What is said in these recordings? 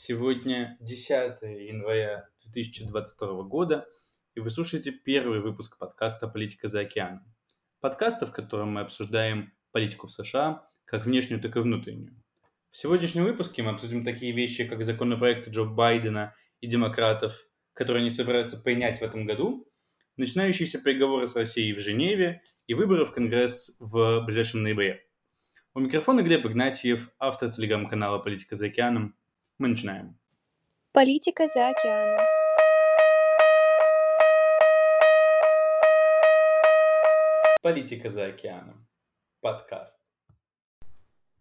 Сегодня 10 января 2022 года, и вы слушаете первый выпуск подкаста «Политика за океаном». Подкаста, в котором мы обсуждаем политику в США, как внешнюю, так и внутреннюю. В сегодняшнем выпуске мы обсудим такие вещи, как законопроекты Джо Байдена и демократов, которые они собираются принять в этом году, начинающиеся переговоры с Россией в Женеве и выборы в Конгресс в ближайшем ноябре. У микрофона Глеб Игнатьев, автор телеграм-канала «Политика за океаном», мы начинаем. Политика за океаном. Политика за океаном. Подкаст.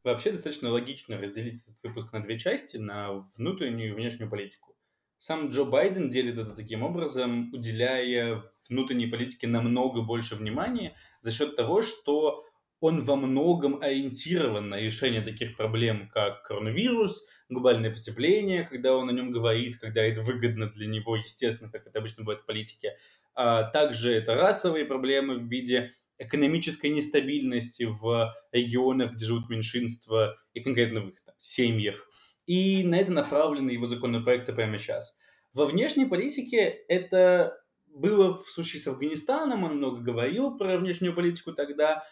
Вообще достаточно логично разделить этот выпуск на две части, на внутреннюю и внешнюю политику. Сам Джо Байден делит это таким образом, уделяя внутренней политике намного больше внимания за счет того, что он во многом ориентирован на решение таких проблем, как коронавирус, глобальное потепление, когда он о нем говорит, когда это выгодно для него, естественно, как это обычно бывает в политике. А также это расовые проблемы в виде экономической нестабильности в регионах, где живут меньшинства, и конкретно в их там, семьях. И на это направлены его законопроекты прямо сейчас. Во внешней политике это было в случае с Афганистаном, он много говорил про внешнюю политику тогда,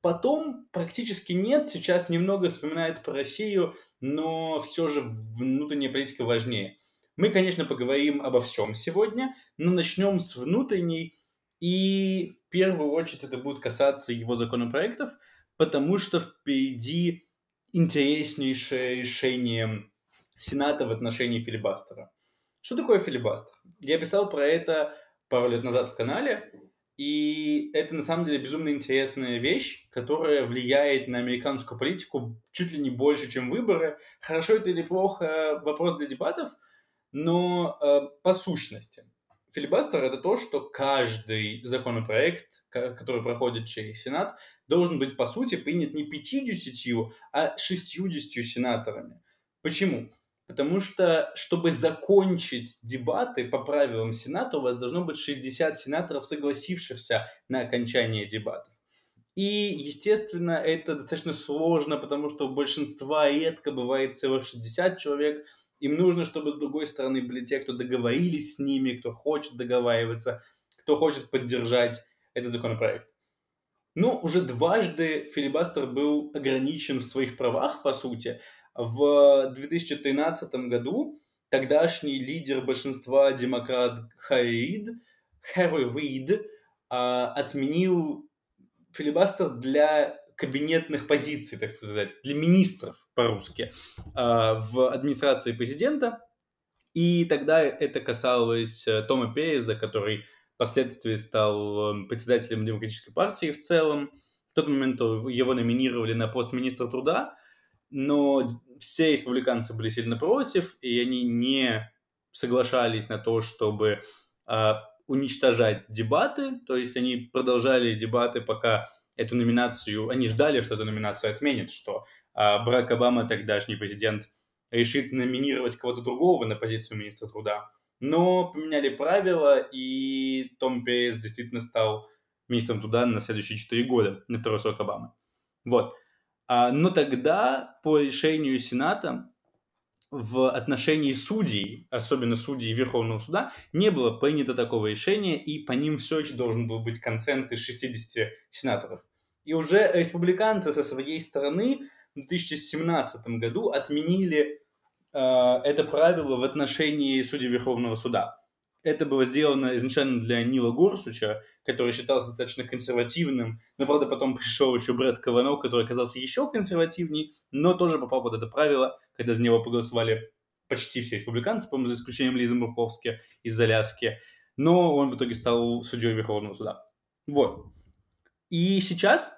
Потом практически нет, сейчас немного вспоминает про Россию, но все же внутренняя политика важнее. Мы, конечно, поговорим обо всем сегодня, но начнем с внутренней, и в первую очередь это будет касаться его законопроектов, потому что впереди интереснейшее решение Сената в отношении филибастера. Что такое филибастер? Я писал про это пару лет назад в канале, и это на самом деле безумно интересная вещь, которая влияет на американскую политику чуть ли не больше, чем выборы. Хорошо это или плохо, вопрос для дебатов, но э, по сущности. Филибастер это то, что каждый законопроект, который проходит через Сенат, должен быть по сути принят не 50, а 60 сенаторами. Почему? Потому что, чтобы закончить дебаты по правилам Сената, у вас должно быть 60 сенаторов, согласившихся на окончание дебатов. И, естественно, это достаточно сложно, потому что у большинства редко бывает целых 60 человек. Им нужно, чтобы с другой стороны были те, кто договорились с ними, кто хочет договариваться, кто хочет поддержать этот законопроект. Но уже дважды филибастер был ограничен в своих правах, по сути, в 2013 году тогдашний лидер большинства демократ Харид, Харри Рид а, отменил филибастер для кабинетных позиций, так сказать, для министров по-русски а, в администрации президента. И тогда это касалось э, Тома Переза, который впоследствии стал э, председателем Демократической партии в целом. В тот момент его номинировали на пост министра труда, но все республиканцы были сильно против, и они не соглашались на то, чтобы э, уничтожать дебаты, то есть они продолжали дебаты, пока эту номинацию, они ждали, что эту номинацию отменят, что э, Барак Обама, тогдашний президент, решит номинировать кого-то другого на позицию министра труда. Но поменяли правила, и Том Перес действительно стал министром труда на следующие четыре года, на второй срок Обамы. Вот. А, но тогда по решению Сената в отношении судей, особенно судей Верховного суда, не было принято такого решения, и по ним все еще должен был быть консент из 60 сенаторов. И уже республиканцы со своей стороны в 2017 году отменили э, это правило в отношении судей Верховного суда это было сделано изначально для Нила Горсуча, который считался достаточно консервативным, но, правда, потом пришел еще Брэд Каванов, который оказался еще консервативней, но тоже попал под это правило, когда за него проголосовали почти все республиканцы, по-моему, за исключением Лизы Мурковски из Аляски, но он в итоге стал судьей Верховного суда. Вот. И сейчас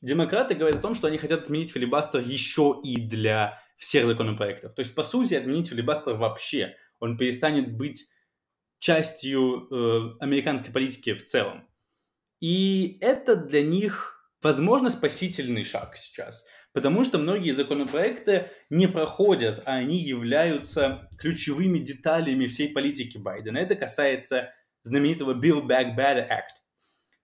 демократы говорят о том, что они хотят отменить филибастер еще и для всех законопроектов. То есть, по сути, отменить филибастер вообще. Он перестанет быть частью э, американской политики в целом. И это для них, возможно, спасительный шаг сейчас, потому что многие законопроекты не проходят, а они являются ключевыми деталями всей политики Байдена. Это касается знаменитого Build Back Better Act.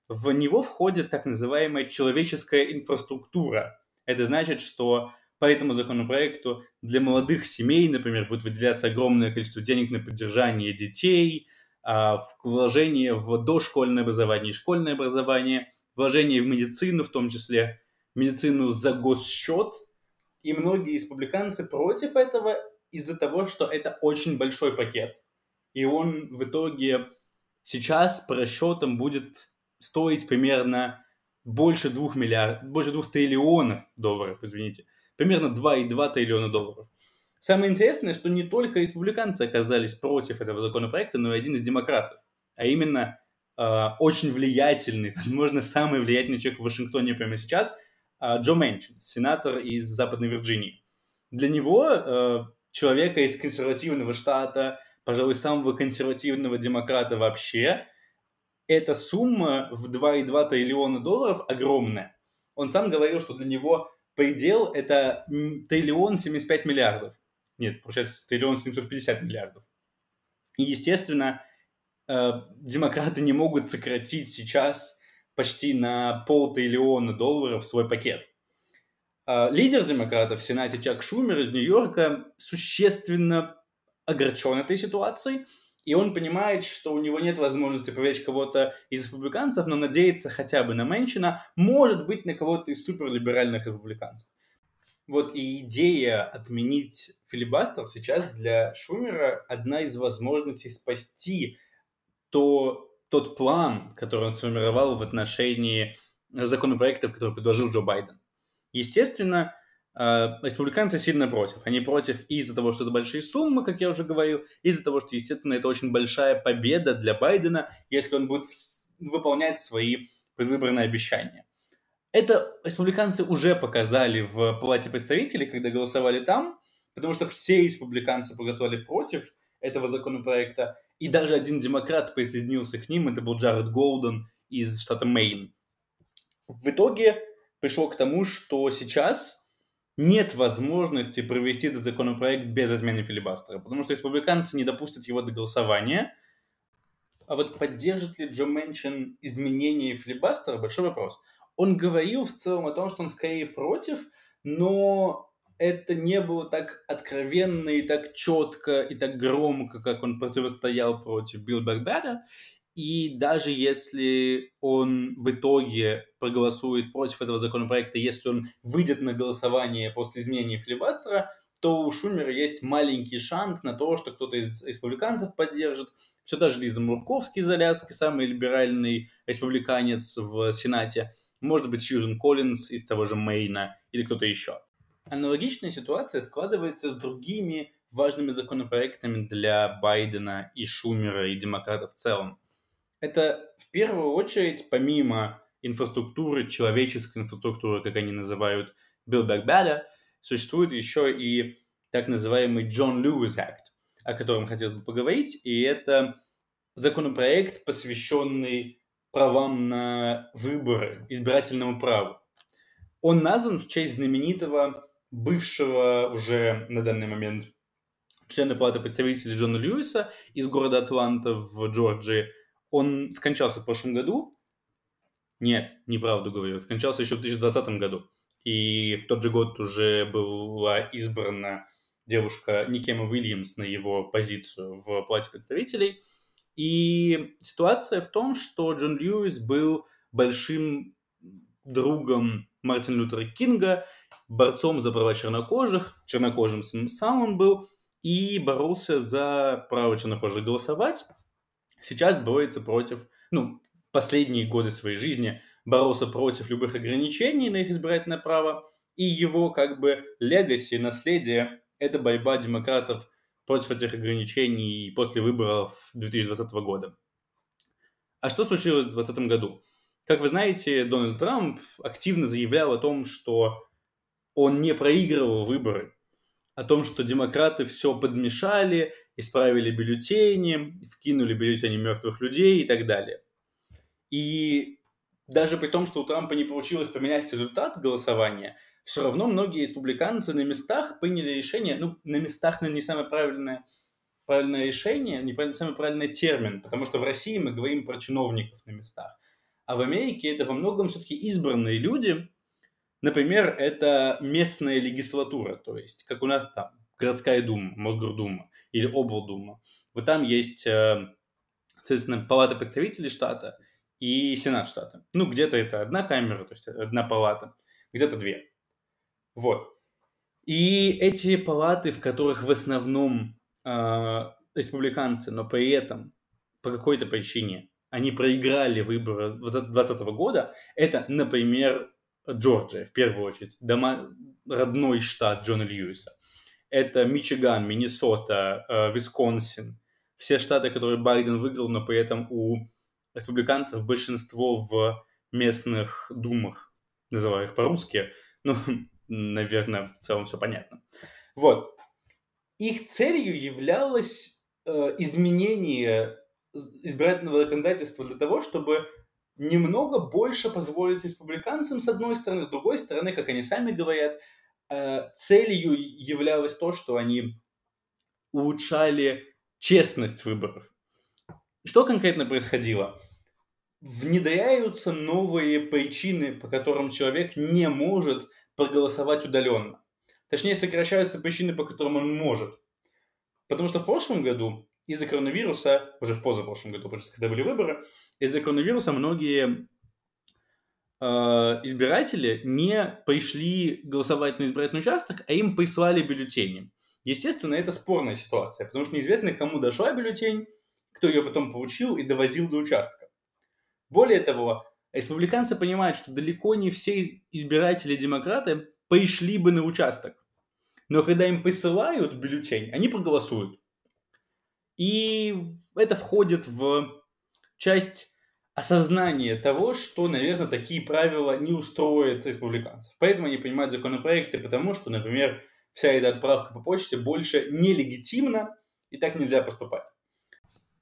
В него входит так называемая человеческая инфраструктура. Это значит, что по этому законопроекту для молодых семей, например, будет выделяться огромное количество денег на поддержание детей, а, в вложение в дошкольное образование и школьное образование, вложение в медицину, в том числе медицину за госсчет. И многие республиканцы против этого из-за того, что это очень большой пакет. И он в итоге сейчас по расчетам будет стоить примерно больше двух миллиардов, больше двух триллионов долларов, извините примерно 2,2 триллиона долларов. Самое интересное, что не только республиканцы оказались против этого законопроекта, но и один из демократов, а именно э, очень влиятельный, возможно, самый влиятельный человек в Вашингтоне прямо сейчас, э, Джо Мэнчин, сенатор из Западной Вирджинии. Для него, э, человека из консервативного штата, пожалуй, самого консервативного демократа вообще, эта сумма в 2,2 триллиона долларов огромная. Он сам говорил, что для него предел это триллион 75 миллиардов. Нет, получается триллион 750 миллиардов. И, естественно, э, демократы не могут сократить сейчас почти на полтриллиона долларов свой пакет. Э, лидер демократов в Сенате Чак Шумер из Нью-Йорка существенно огорчен этой ситуацией, и он понимает, что у него нет возможности привлечь кого-то из республиканцев, но надеется хотя бы на Мэнчина, может быть, на кого-то из суперлиберальных республиканцев. Вот и идея отменить филибастер сейчас для Шумера одна из возможностей спасти то, тот план, который он сформировал в отношении законопроектов, которые предложил Джо Байден. Естественно, республиканцы сильно против. Они против из-за того, что это большие суммы, как я уже говорил, из-за того, что, естественно, это очень большая победа для Байдена, если он будет выполнять свои предвыборные обещания. Это республиканцы уже показали в Палате представителей, когда голосовали там, потому что все республиканцы проголосовали против этого законопроекта, и даже один демократ присоединился к ним, это был Джаред Голден из штата Мэйн. В итоге пришло к тому, что сейчас нет возможности провести этот законопроект без отмены филибастера, потому что республиканцы не допустят его до голосования. А вот поддержит ли Джо Мэнчин изменение филибастера, большой вопрос. Он говорил в целом о том, что он скорее против, но это не было так откровенно и так четко и так громко, как он противостоял против Билл Барбера. И даже если он в итоге проголосует против этого законопроекта, если он выйдет на голосование после изменения филибастера, то у Шумера есть маленький шанс на то, что кто-то из республиканцев поддержит. Все даже Лиза Мурковский из Аляски, самый либеральный республиканец в Сенате. Может быть, Сьюзен Коллинз из того же Мейна или кто-то еще. Аналогичная ситуация складывается с другими важными законопроектами для Байдена и Шумера и демократов в целом это в первую очередь, помимо инфраструктуры, человеческой инфраструктуры, как они называют, Build Back Better, существует еще и так называемый Джон Льюис Акт, о котором хотелось бы поговорить, и это законопроект, посвященный правам на выборы, избирательному праву. Он назван в честь знаменитого бывшего уже на данный момент члена Палаты представителей Джона Льюиса из города Атланта в Джорджии, он скончался в прошлом году. Нет, неправду говорю. Скончался еще в 2020 году. И в тот же год уже была избрана девушка Никема Уильямс на его позицию в Палате представителей. И ситуация в том, что Джон Льюис был большим другом Мартина Лютера Кинга, борцом за права чернокожих, чернокожим сам он был, и боролся за право чернокожих голосовать сейчас борется против, ну, последние годы своей жизни боролся против любых ограничений на их избирательное право, и его как бы легаси, наследие – это борьба демократов против этих ограничений после выборов 2020 года. А что случилось в 2020 году? Как вы знаете, Дональд Трамп активно заявлял о том, что он не проигрывал выборы, о том, что демократы все подмешали, исправили бюллетени, вкинули бюллетени мертвых людей и так далее. И даже при том, что у Трампа не получилось поменять результат голосования, все равно многие республиканцы на местах приняли решение, ну, на местах, наверное, не самое правильное, правильное решение, не самый правильный термин, потому что в России мы говорим про чиновников на местах, а в Америке это во многом все-таки избранные люди, Например, это местная легислатура, то есть, как у нас там, городская дума, Мосгордума или облдума. Вот там есть, э, соответственно, палата представителей штата и сенат штата. Ну, где-то это одна камера, то есть одна палата, где-то две. Вот. И эти палаты, в которых в основном э, республиканцы, но при этом по какой-то причине они проиграли выборы 2020 года, это, например, Джорджия, в первую очередь, дома, родной штат Джона Льюиса. Это Мичиган, Миннесота, э, Висконсин. Все штаты, которые Байден выиграл, но при этом у республиканцев большинство в местных думах, называю их по-русски, ну, наверное, в целом все понятно. Вот. Их целью являлось э, изменение избирательного законодательства для того, чтобы немного больше позволить республиканцам, с одной стороны, с другой стороны, как они сами говорят, э, целью являлось то, что они улучшали честность выборов. Что конкретно происходило? Внедряются новые причины, по которым человек не может проголосовать удаленно. Точнее, сокращаются причины, по которым он может. Потому что в прошлом году из-за коронавируса, уже в позапрошлом году, потому что когда были выборы, из-за коронавируса многие э, избиратели не пришли голосовать на избирательный участок, а им прислали бюллетени. Естественно, это спорная ситуация, потому что неизвестно, кому дошла бюллетень, кто ее потом получил и довозил до участка. Более того, республиканцы понимают, что далеко не все избиратели-демократы пришли бы на участок. Но когда им присылают бюллетень, они проголосуют. И это входит в часть осознания того, что, наверное, такие правила не устроят республиканцев. Поэтому они принимают законопроекты, потому что, например, вся эта отправка по почте больше нелегитимна, и так нельзя поступать.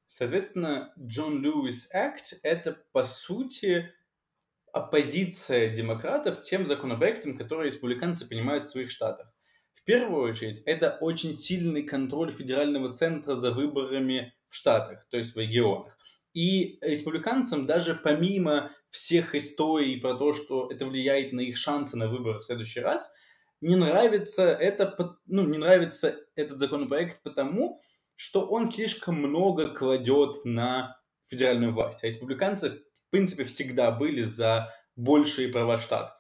Соответственно, Джон Льюис Акт – это, по сути, оппозиция демократов тем законопроектам, которые республиканцы принимают в своих штатах первую очередь, это очень сильный контроль федерального центра за выборами в штатах, то есть в регионах. И республиканцам даже помимо всех историй про то, что это влияет на их шансы на выборы в следующий раз, не нравится, это, ну, не нравится этот законопроект потому, что он слишком много кладет на федеральную власть. А республиканцы, в принципе, всегда были за большие права штатов.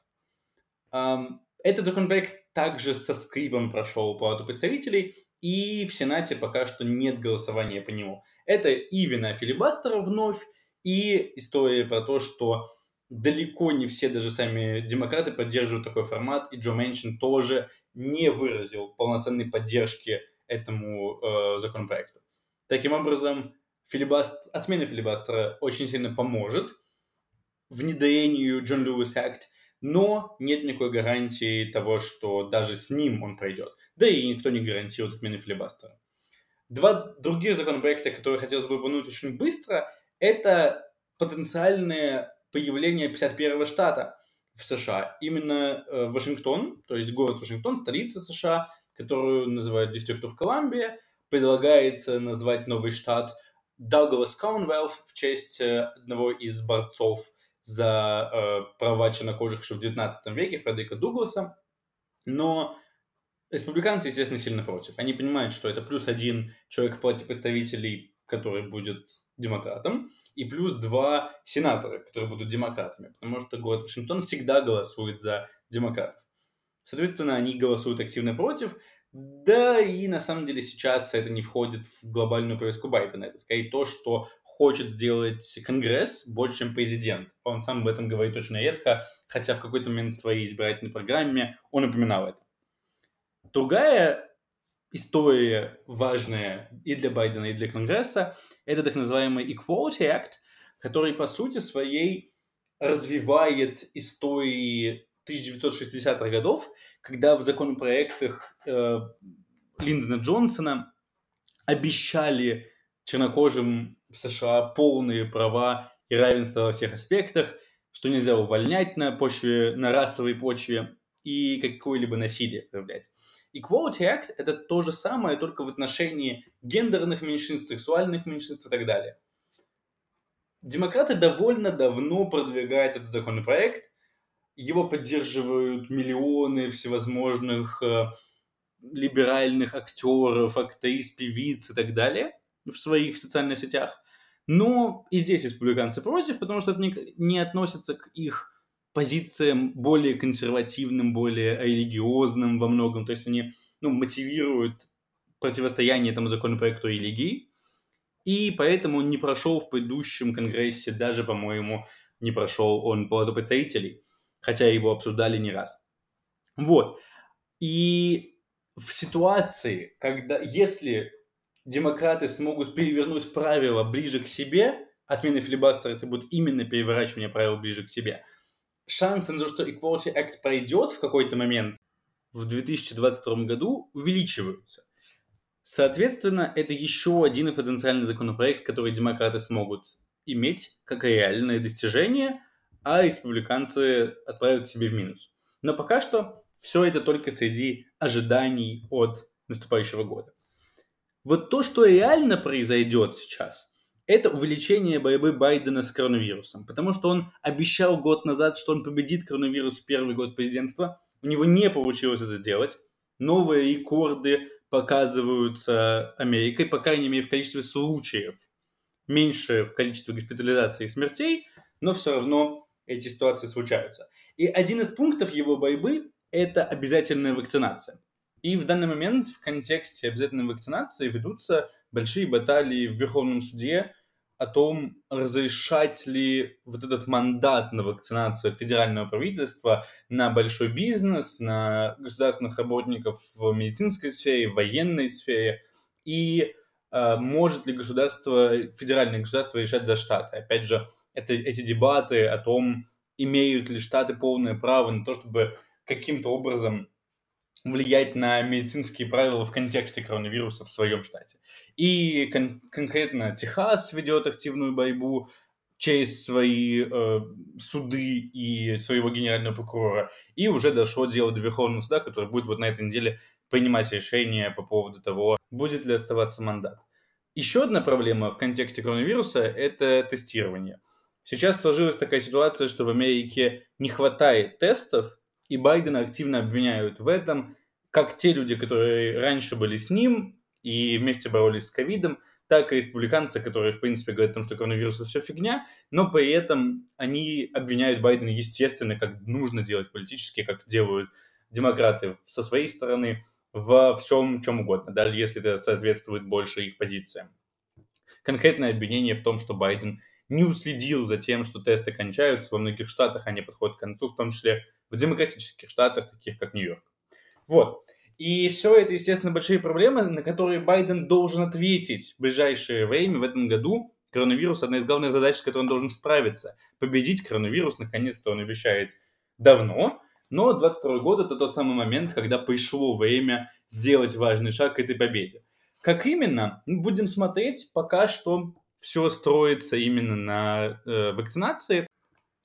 Этот законопроект также со скрипом прошел Палату представителей, и в Сенате пока что нет голосования по нему. Это и вина филибастера вновь, и история про то, что далеко не все, даже сами демократы поддерживают такой формат, и Джо Мэнчин тоже не выразил полноценной поддержки этому э, законопроекту. Таким образом, филибаст... отмена филибастера очень сильно поможет внедрению Джон Льюис Акт, но нет никакой гарантии того, что даже с ним он пройдет. Да и никто не гарантирует отмены филибастера. Два других законопроекта, которые хотелось бы упомянуть очень быстро, это потенциальное появление 51-го штата в США. Именно э, Вашингтон, то есть город Вашингтон, столица США, которую называют District of Columbia, предлагается назвать новый штат Douglas Commonwealth в честь э, одного из борцов за э, права чернокожих еще в 19 веке Фредерика Дугласа, но республиканцы, естественно, сильно против. Они понимают, что это плюс один человек против представителей, который будет демократом, и плюс два сенатора, которые будут демократами, потому что город Вашингтон всегда голосует за демократов. Соответственно, они голосуют активно против, да и на самом деле сейчас это не входит в глобальную повестку Байдена. Это скорее то, что хочет сделать Конгресс больше, чем президент. Он сам об этом говорит очень редко, хотя в какой-то момент в своей избирательной программе он упоминал это. Другая история важная и для Байдена, и для Конгресса, это так называемый Equality Act, который по сути своей развивает истории 1960-х годов, когда в законопроектах э, Линдона Джонсона обещали чернокожим в США полные права и равенство во всех аспектах, что нельзя увольнять на почве, на расовой почве и какое-либо насилие проявлять. Equality Act – это то же самое, только в отношении гендерных меньшинств, сексуальных меньшинств и так далее. Демократы довольно давно продвигают этот законопроект, его поддерживают миллионы всевозможных э, либеральных актеров, актрис, певиц и так далее в своих социальных сетях. Но и здесь республиканцы против, потому что это не, не относится к их позициям более консервативным, более религиозным во многом. То есть они ну, мотивируют противостояние этому законопроекту религии, и поэтому он не прошел в предыдущем конгрессе, даже, по-моему, не прошел он палату представителей, хотя его обсуждали не раз. Вот. И в ситуации, когда, если демократы смогут перевернуть правила ближе к себе, отмены филибастера это будет именно переворачивание правил ближе к себе, шансы на то, что Equality Act пройдет в какой-то момент в 2022 году, увеличиваются. Соответственно, это еще один потенциальный законопроект, который демократы смогут иметь как реальное достижение, а республиканцы отправят себе в минус. Но пока что все это только среди ожиданий от наступающего года. Вот то, что реально произойдет сейчас, это увеличение борьбы Байдена с коронавирусом. Потому что он обещал год назад, что он победит коронавирус в первый год президентства. У него не получилось это сделать. Новые рекорды показываются Америкой, по крайней мере, в количестве случаев. Меньше в количестве госпитализаций и смертей, но все равно эти ситуации случаются. И один из пунктов его борьбы – это обязательная вакцинация. И в данный момент в контексте обязательной вакцинации ведутся большие баталии в Верховном суде о том, разрешать ли вот этот мандат на вакцинацию федерального правительства на большой бизнес, на государственных работников в медицинской сфере, в военной сфере, и э, может ли государство, федеральное государство решать за штаты. Опять же, это, эти дебаты о том, имеют ли штаты полное право на то, чтобы каким-то образом влиять на медицинские правила в контексте коронавируса в своем штате. И кон- конкретно Техас ведет активную борьбу через свои э, суды и своего генерального прокурора. И уже дошло дело до Верховного суда, который будет вот на этой неделе принимать решение по поводу того, будет ли оставаться мандат. Еще одна проблема в контексте коронавируса – это тестирование. Сейчас сложилась такая ситуация, что в Америке не хватает тестов, и Байдена активно обвиняют в этом, как те люди, которые раньше были с ним и вместе боролись с ковидом, так и республиканцы, которые, в принципе, говорят о том, что коронавирус это все фигня, но при этом они обвиняют Байдена, естественно, как нужно делать политически, как делают демократы со своей стороны, во всем, чем угодно, даже если это соответствует больше их позициям. Конкретное обвинение в том, что Байден не уследил за тем, что тесты кончаются. Во многих штатах они подходят к концу, в том числе в демократических штатах, таких как Нью-Йорк. Вот. И все это, естественно, большие проблемы, на которые Байден должен ответить в ближайшее время, в этом году. Коронавирус – одна из главных задач, с которой он должен справиться. Победить коронавирус, наконец-то, он обещает давно. Но 22 год – это тот самый момент, когда пришло время сделать важный шаг к этой победе. Как именно? Будем смотреть. Пока что все строится именно на э, вакцинации.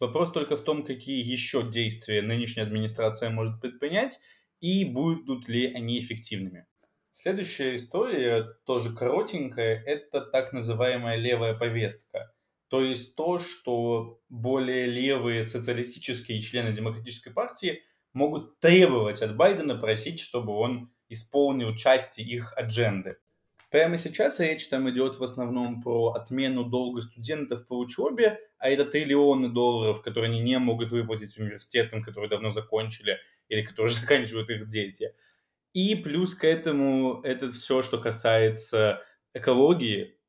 Вопрос только в том, какие еще действия нынешняя администрация может предпринять и будут ли они эффективными. Следующая история, тоже коротенькая, это так называемая левая повестка. То есть то, что более левые социалистические члены Демократической партии могут требовать от Байдена, просить, чтобы он исполнил части их адженды. Прямо сейчас речь там идет в основном про отмену долга студентов по учебе, а это триллионы долларов, которые они не могут выплатить университетам, которые давно закончили или которые заканчивают их дети. И плюс к этому это все, что касается экологии.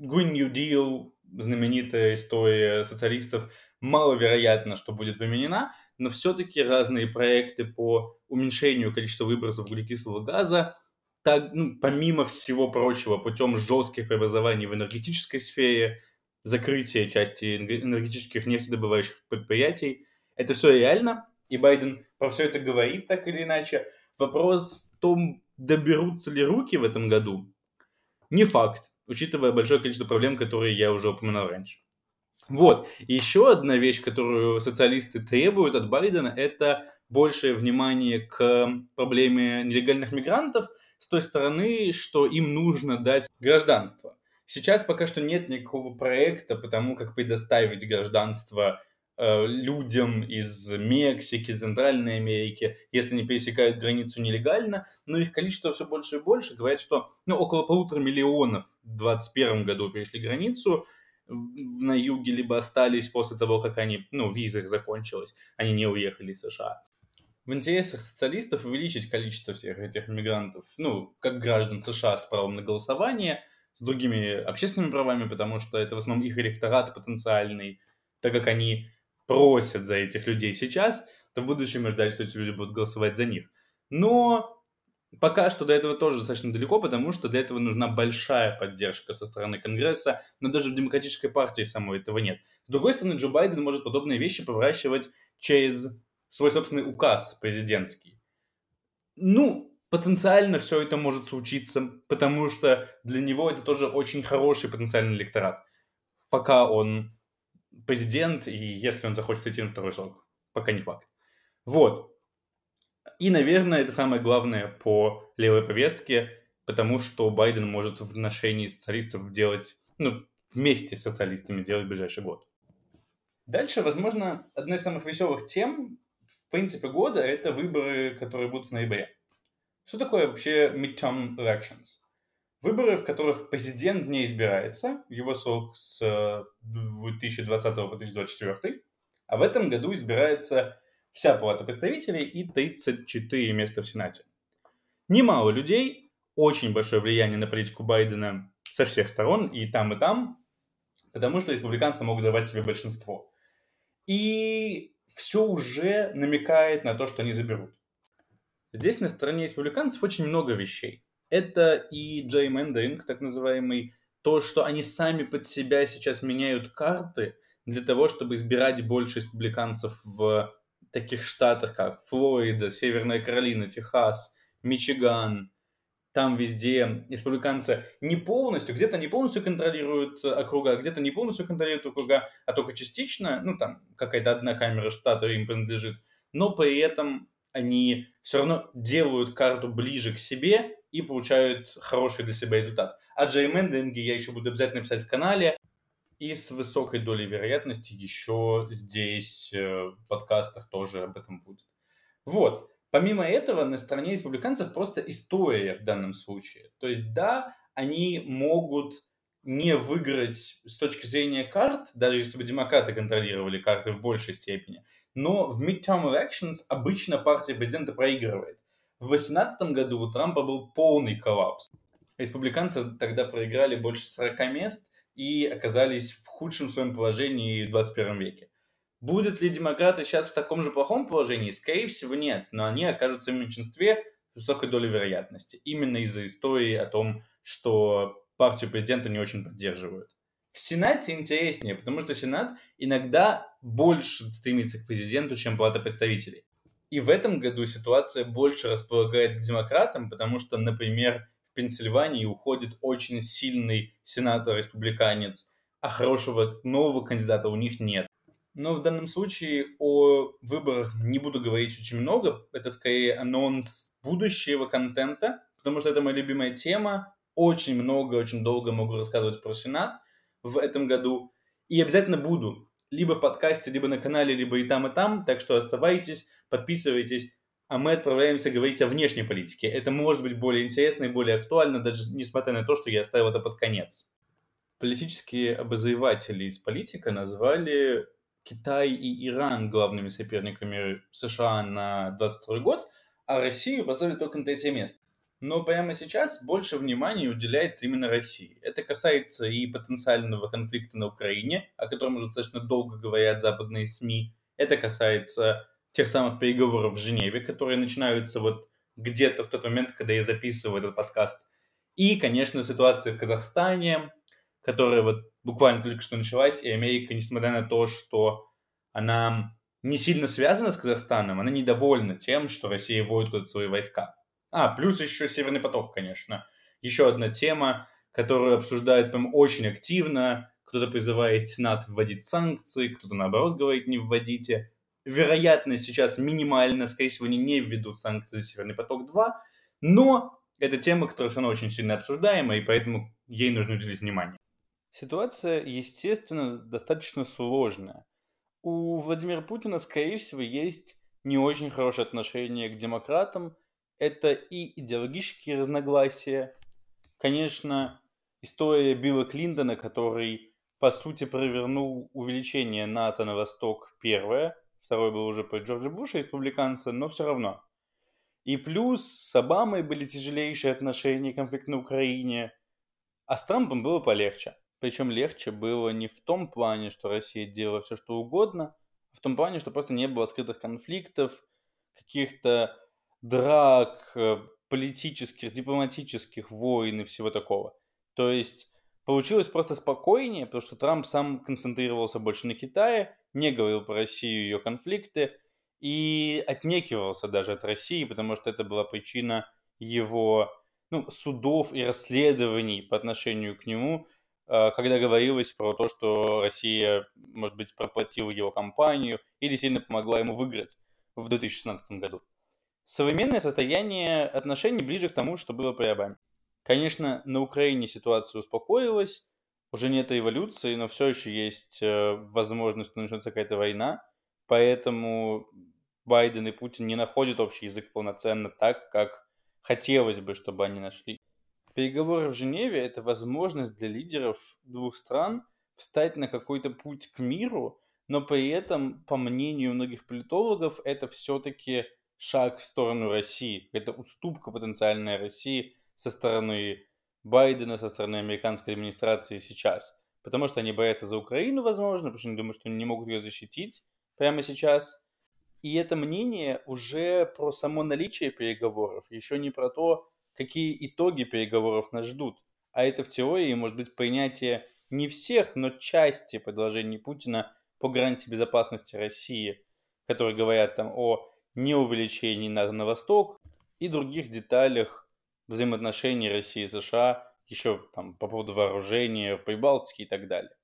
Green New Deal, знаменитая история социалистов, маловероятно, что будет применена, но все-таки разные проекты по уменьшению количества выбросов углекислого газа – так, ну, помимо всего прочего, путем жестких преобразований в энергетической сфере, закрытия части энергетических нефтедобывающих предприятий, это все реально, и Байден про все это говорит так или иначе. Вопрос в том, доберутся ли руки в этом году, не факт, учитывая большое количество проблем, которые я уже упоминал раньше. Вот. И еще одна вещь, которую социалисты требуют от Байдена, это большее внимание к проблеме нелегальных мигрантов – с той стороны, что им нужно дать гражданство. Сейчас пока что нет никакого проекта по тому, как предоставить гражданство э, людям из Мексики, Центральной Америки, если они пересекают границу нелегально, но их количество все больше и больше. Говорят, что ну, около полутора миллионов в 2021 году перешли границу на юге, либо остались после того, как они, ну, виза их закончилась, они не уехали из США в интересах социалистов увеличить количество всех этих мигрантов, ну, как граждан США с правом на голосование, с другими общественными правами, потому что это в основном их электорат потенциальный, так как они просят за этих людей сейчас, то в будущем мы ждали, что эти люди будут голосовать за них. Но пока что до этого тоже достаточно далеко, потому что для этого нужна большая поддержка со стороны Конгресса, но даже в демократической партии самой этого нет. С другой стороны, Джо Байден может подобные вещи поворачивать через свой собственный указ президентский. Ну, потенциально все это может случиться, потому что для него это тоже очень хороший потенциальный электорат. Пока он президент, и если он захочет идти на второй срок. Пока не факт. Вот. И, наверное, это самое главное по левой повестке, потому что Байден может в отношении социалистов делать, ну, вместе с социалистами делать в ближайший год. Дальше, возможно, одна из самых веселых тем в принципе года это выборы, которые будут в ноябре. Что такое вообще midterm elections? Выборы, в которых президент не избирается, его срок с 2020 по 2024, а в этом году избирается вся палата представителей и 34 места в Сенате. Немало людей, очень большое влияние на политику Байдена со всех сторон, и там, и там, потому что республиканцы могут завоевать себе большинство. И все уже намекает на то, что они заберут. Здесь на стороне республиканцев очень много вещей. Это и gerrymandering, так называемый, то, что они сами под себя сейчас меняют карты для того, чтобы избирать больше республиканцев в таких штатах, как Флорида, Северная Каролина, Техас, Мичиган, там везде республиканцы не полностью, где-то не полностью контролируют округа, где-то не полностью контролируют округа, а только частично, ну там какая-то одна камера штата им принадлежит, но при этом они все равно делают карту ближе к себе и получают хороший для себя результат. О джеймендинге я еще буду обязательно писать в канале, и с высокой долей вероятности еще здесь э, в подкастах тоже об этом будет. Вот. Помимо этого, на стороне республиканцев просто история в данном случае. То есть, да, они могут не выиграть с точки зрения карт, даже если бы демократы контролировали карты в большей степени. Но в midterm elections обычно партия президента проигрывает. В 2018 году у Трампа был полный коллапс. Республиканцы тогда проиграли больше 40 мест и оказались в худшем своем положении в 21 веке. Будут ли демократы сейчас в таком же плохом положении? Скорее всего, нет, но они окажутся в меньшинстве с высокой долей вероятности. Именно из-за истории о том, что партию президента не очень поддерживают. В Сенате интереснее, потому что Сенат иногда больше стремится к президенту, чем Палата представителей. И в этом году ситуация больше располагает к демократам, потому что, например, в Пенсильвании уходит очень сильный сенатор-республиканец, а хорошего нового кандидата у них нет. Но в данном случае о выборах не буду говорить очень много. Это скорее анонс будущего контента, потому что это моя любимая тема. Очень много, очень долго могу рассказывать про Сенат в этом году. И обязательно буду. Либо в подкасте, либо на канале, либо и там, и там. Так что оставайтесь, подписывайтесь. А мы отправляемся говорить о внешней политике. Это может быть более интересно и более актуально, даже несмотря на то, что я оставил это под конец. Политические обозреватели из политика назвали Китай и Иран главными соперниками США на 22 год, а Россию поставили только на третье место. Но прямо сейчас больше внимания уделяется именно России. Это касается и потенциального конфликта на Украине, о котором уже достаточно долго говорят западные СМИ. Это касается тех самых переговоров в Женеве, которые начинаются вот где-то в тот момент, когда я записываю этот подкаст. И, конечно, ситуация в Казахстане, которая вот буквально только что началась, и Америка, несмотря на то, что она не сильно связана с Казахстаном, она недовольна тем, что Россия вводит куда-то свои войска. А, плюс еще Северный поток, конечно. Еще одна тема, которую обсуждают прям очень активно. Кто-то призывает Сенат вводить санкции, кто-то наоборот говорит не вводите. Вероятность сейчас минимальна, скорее всего, они не введут санкции за Северный поток-2, но это тема, которая все равно очень сильно обсуждаема, и поэтому ей нужно уделить внимание. Ситуация, естественно, достаточно сложная. у Владимира Путина, скорее всего, есть не очень хорошее отношение к демократам. Это и идеологические разногласия. Конечно, история Билла Клинтона, который, по сути, провернул увеличение НАТО на восток первое, второй был уже по Джорджа Буша, республиканца, но все равно. И плюс с Обамой были тяжелейшие отношения, конфликт на Украине, а с Трампом было полегче. Причем легче было не в том плане, что Россия делала все, что угодно, а в том плане, что просто не было открытых конфликтов, каких-то драк, э, политических, дипломатических войн и всего такого. То есть получилось просто спокойнее, потому что Трамп сам концентрировался больше на Китае, не говорил про Россию и ее конфликты, и отнекивался даже от России, потому что это была причина его ну, судов и расследований по отношению к нему, когда говорилось про то, что Россия, может быть, проплатила его кампанию или сильно помогла ему выиграть в 2016 году. Современное состояние отношений ближе к тому, что было при Обаме. Конечно, на Украине ситуация успокоилась, уже нет эволюции, но все еще есть э, возможность, что начнется какая-то война, поэтому Байден и Путин не находят общий язык полноценно так, как хотелось бы, чтобы они нашли. Переговоры в Женеве – это возможность для лидеров двух стран встать на какой-то путь к миру, но при этом, по мнению многих политологов, это все-таки шаг в сторону России. Это уступка потенциальная России со стороны Байдена, со стороны американской администрации сейчас. Потому что они боятся за Украину, возможно, потому что они думают, что они не могут ее защитить прямо сейчас. И это мнение уже про само наличие переговоров, еще не про то, какие итоги переговоров нас ждут. А это в теории может быть принятие не всех, но части предложений Путина по гарантии безопасности России, которые говорят там о неувеличении НАТО на восток и других деталях взаимоотношений России и США, еще там по поводу вооружения, Прибалтики и так далее.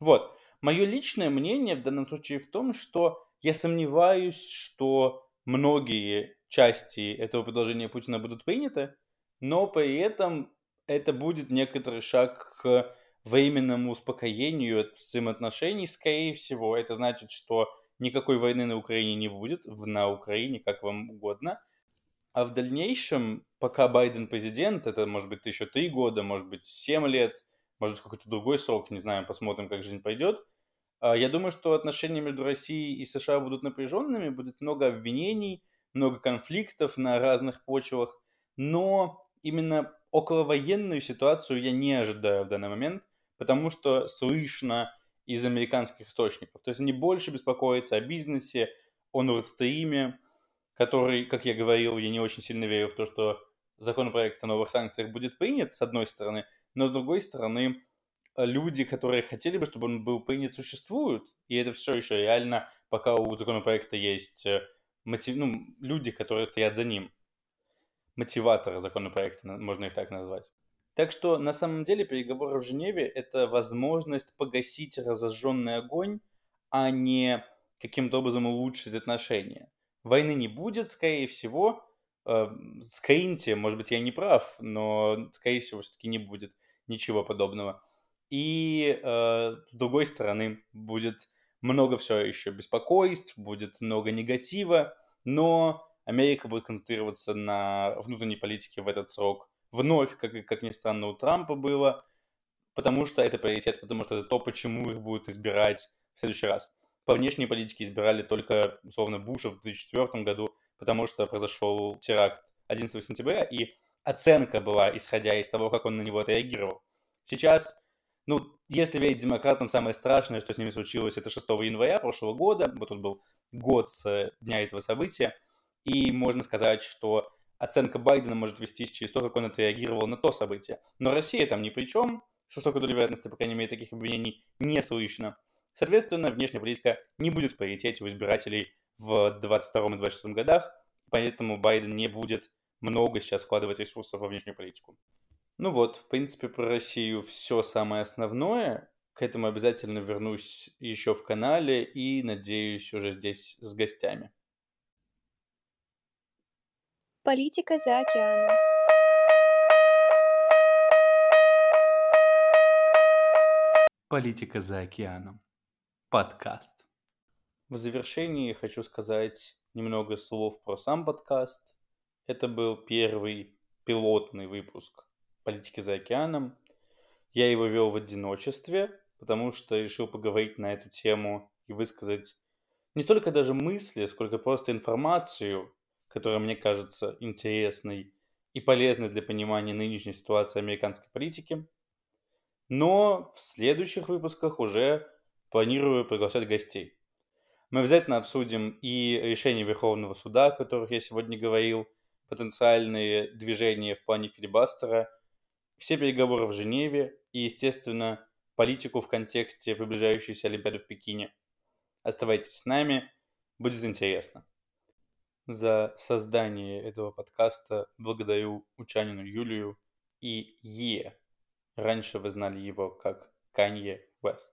Вот. Мое личное мнение в данном случае в том, что я сомневаюсь, что многие части этого предложения Путина будут приняты, но при этом это будет некоторый шаг к временному успокоению взаимоотношений, скорее всего. Это значит, что никакой войны на Украине не будет, на Украине, как вам угодно. А в дальнейшем, пока Байден президент, это может быть еще три года, может быть семь лет, может быть какой-то другой срок, не знаю, посмотрим, как жизнь пойдет – а, я думаю, что отношения между Россией и США будут напряженными, будет много обвинений, много конфликтов на разных почвах, но именно околовоенную ситуацию я не ожидаю в данный момент, потому что слышно из американских источников. То есть они больше беспокоятся о бизнесе, о Нордстриме, который, как я говорил, я не очень сильно верю в то, что законопроект о новых санкциях будет принят, с одной стороны, но с другой стороны, люди, которые хотели бы, чтобы он был принят, существуют. И это все еще реально, пока у законопроекта есть э, мотив... ну, люди, которые стоят за ним. Мотиваторы законопроекта, можно их так назвать. Так что на самом деле переговоры в Женеве – это возможность погасить разожженный огонь, а не каким-то образом улучшить отношения. Войны не будет, скорее всего. Э, скриньте, может быть, я не прав, но, скорее всего, все-таки не будет ничего подобного. И э, с другой стороны, будет много все еще беспокойств, будет много негатива, но Америка будет концентрироваться на внутренней политике в этот срок вновь, как, как ни странно, у Трампа было, потому что это приоритет, потому что это то, почему их будут избирать в следующий раз. По внешней политике избирали только, условно, Буша в 2004 году, потому что произошел теракт 11 сентября, и оценка была, исходя из того, как он на него отреагировал. Сейчас ну, если верить демократам, самое страшное, что с ними случилось, это 6 января прошлого года. Вот тут был год с э, дня этого события. И можно сказать, что оценка Байдена может вестись через то, как он отреагировал на то событие. Но Россия там ни при чем. С высокой долей вероятности, по крайней мере, таких обвинений не слышно. Соответственно, внешняя политика не будет в приоритете у избирателей в 2022 и 2024 годах, поэтому Байден не будет много сейчас вкладывать ресурсов во внешнюю политику. Ну вот, в принципе, про Россию все самое основное. К этому обязательно вернусь еще в канале и, надеюсь, уже здесь с гостями. Политика за океаном. Политика за океаном. Подкаст. В завершении хочу сказать немного слов про сам подкаст. Это был первый пилотный выпуск «Политики за океаном». Я его вел в одиночестве, потому что решил поговорить на эту тему и высказать не столько даже мысли, сколько просто информацию, которая мне кажется интересной и полезной для понимания нынешней ситуации американской политики. Но в следующих выпусках уже планирую приглашать гостей. Мы обязательно обсудим и решения Верховного суда, о которых я сегодня говорил, потенциальные движения в плане филибастера, все переговоры в Женеве и, естественно, политику в контексте приближающейся Олимпиады в Пекине. Оставайтесь с нами, будет интересно. За создание этого подкаста благодарю Учанину Юлию и Е. Раньше вы знали его как Канье Вест.